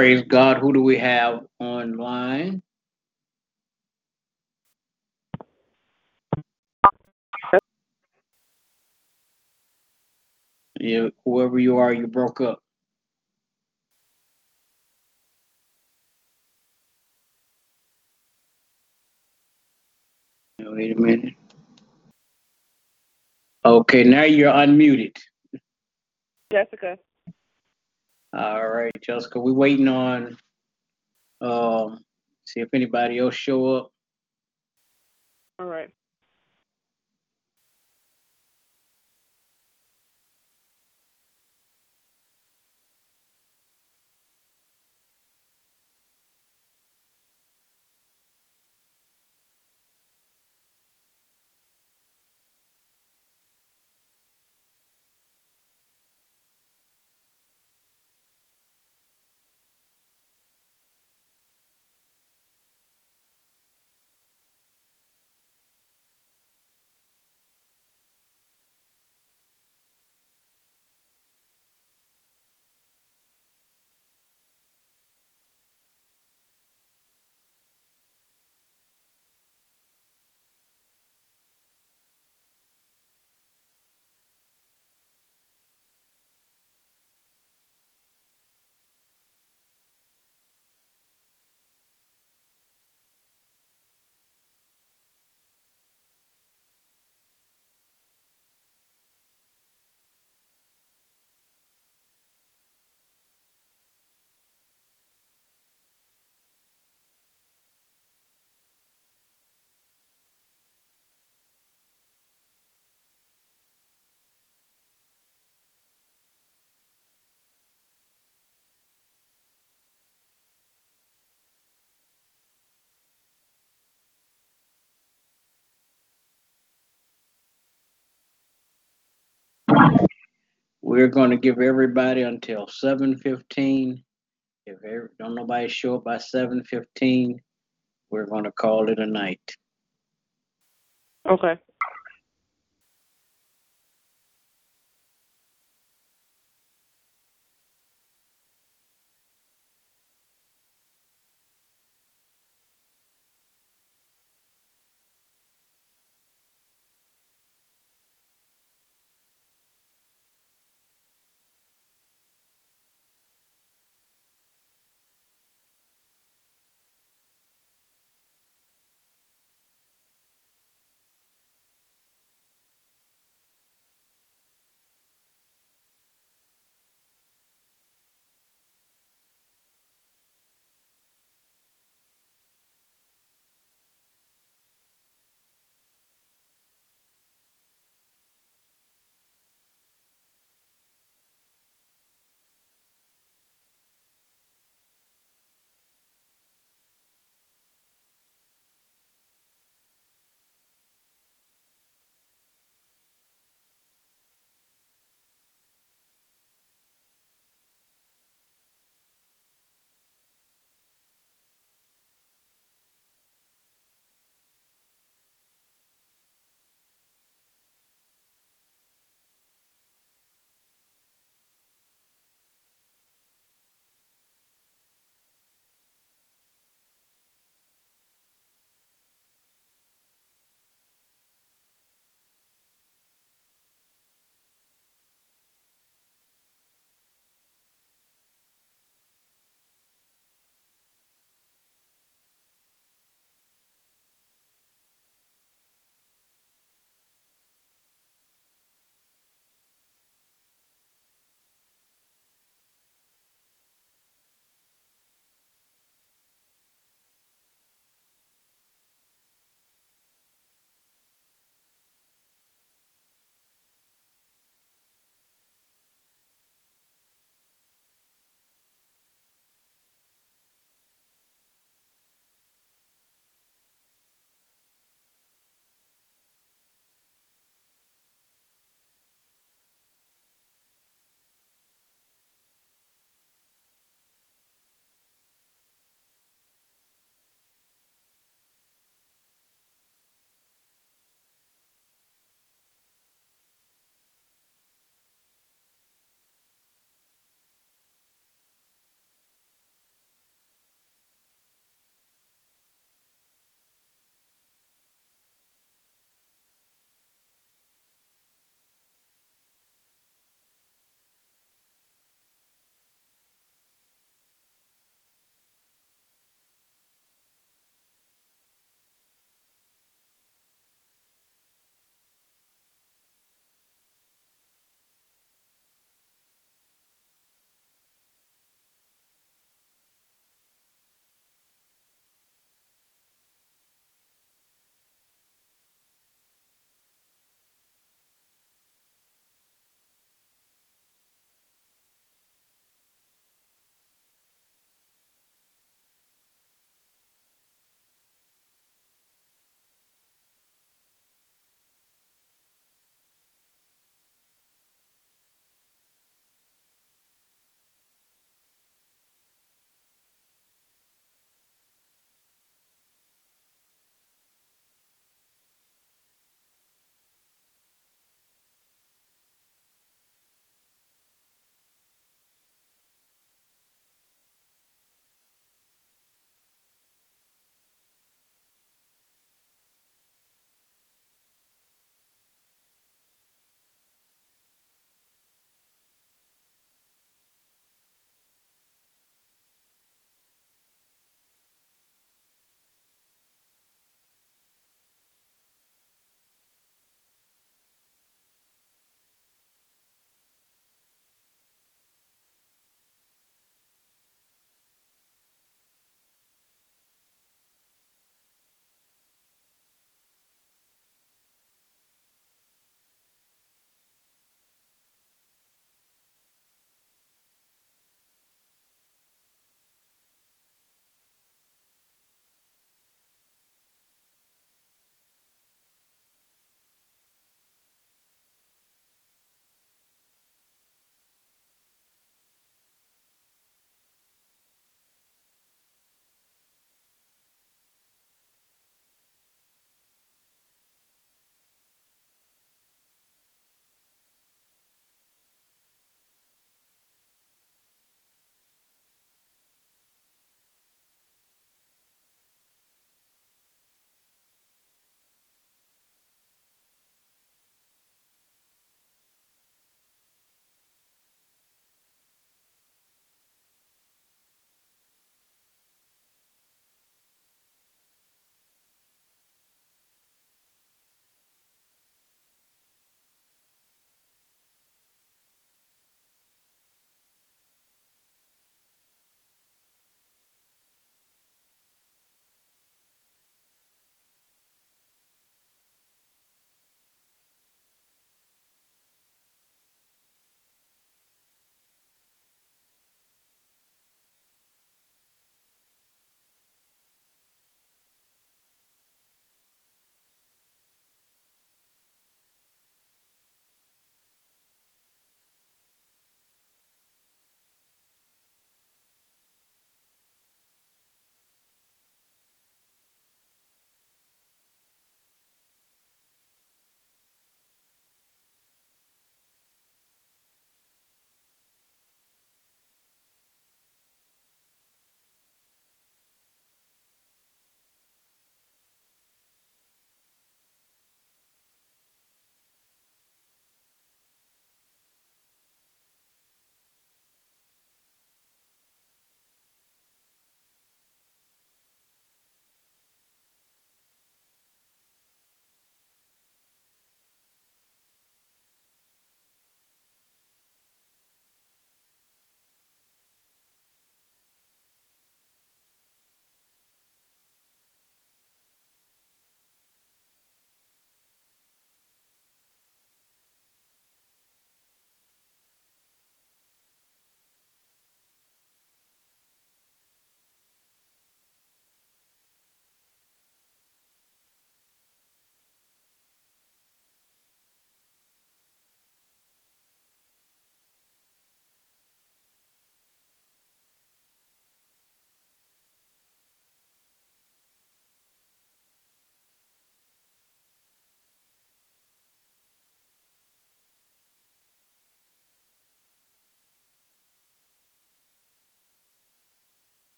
Praise God. Who do we have online? Yeah, whoever you are, you broke up. Wait a minute. Okay, now you're unmuted. Jessica. All right, Jessica, we're waiting on um see if anybody else show up. All right. We're going to give everybody until 7:15. If every, don't nobody show up by 7:15, we're going to call it a night. Okay.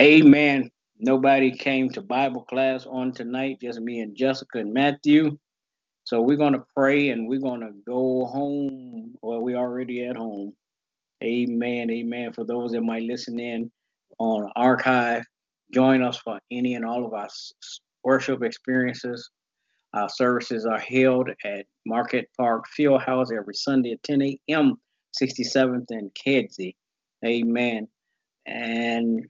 Amen. Nobody came to Bible class on tonight, just me and Jessica and Matthew. So we're going to pray and we're going to go home. Well, we already at home. Amen. Amen. For those that might listen in on archive, join us for any and all of our worship experiences. Our services are held at Marquette Park Fieldhouse every Sunday at 10 a.m. 67th and Kedzie. Amen. And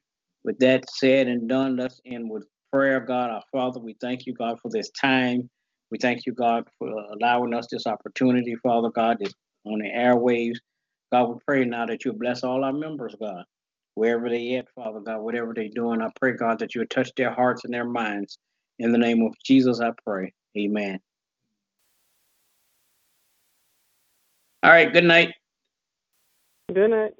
with that said and done, let's end with prayer. God, our Father, we thank you, God, for this time. We thank you, God, for allowing us this opportunity, Father God, this on the airwaves. God, we pray now that you bless all our members, God, wherever they at, Father God, whatever they're doing. I pray, God, that you touch their hearts and their minds. In the name of Jesus, I pray. Amen. All right, good night. Good night.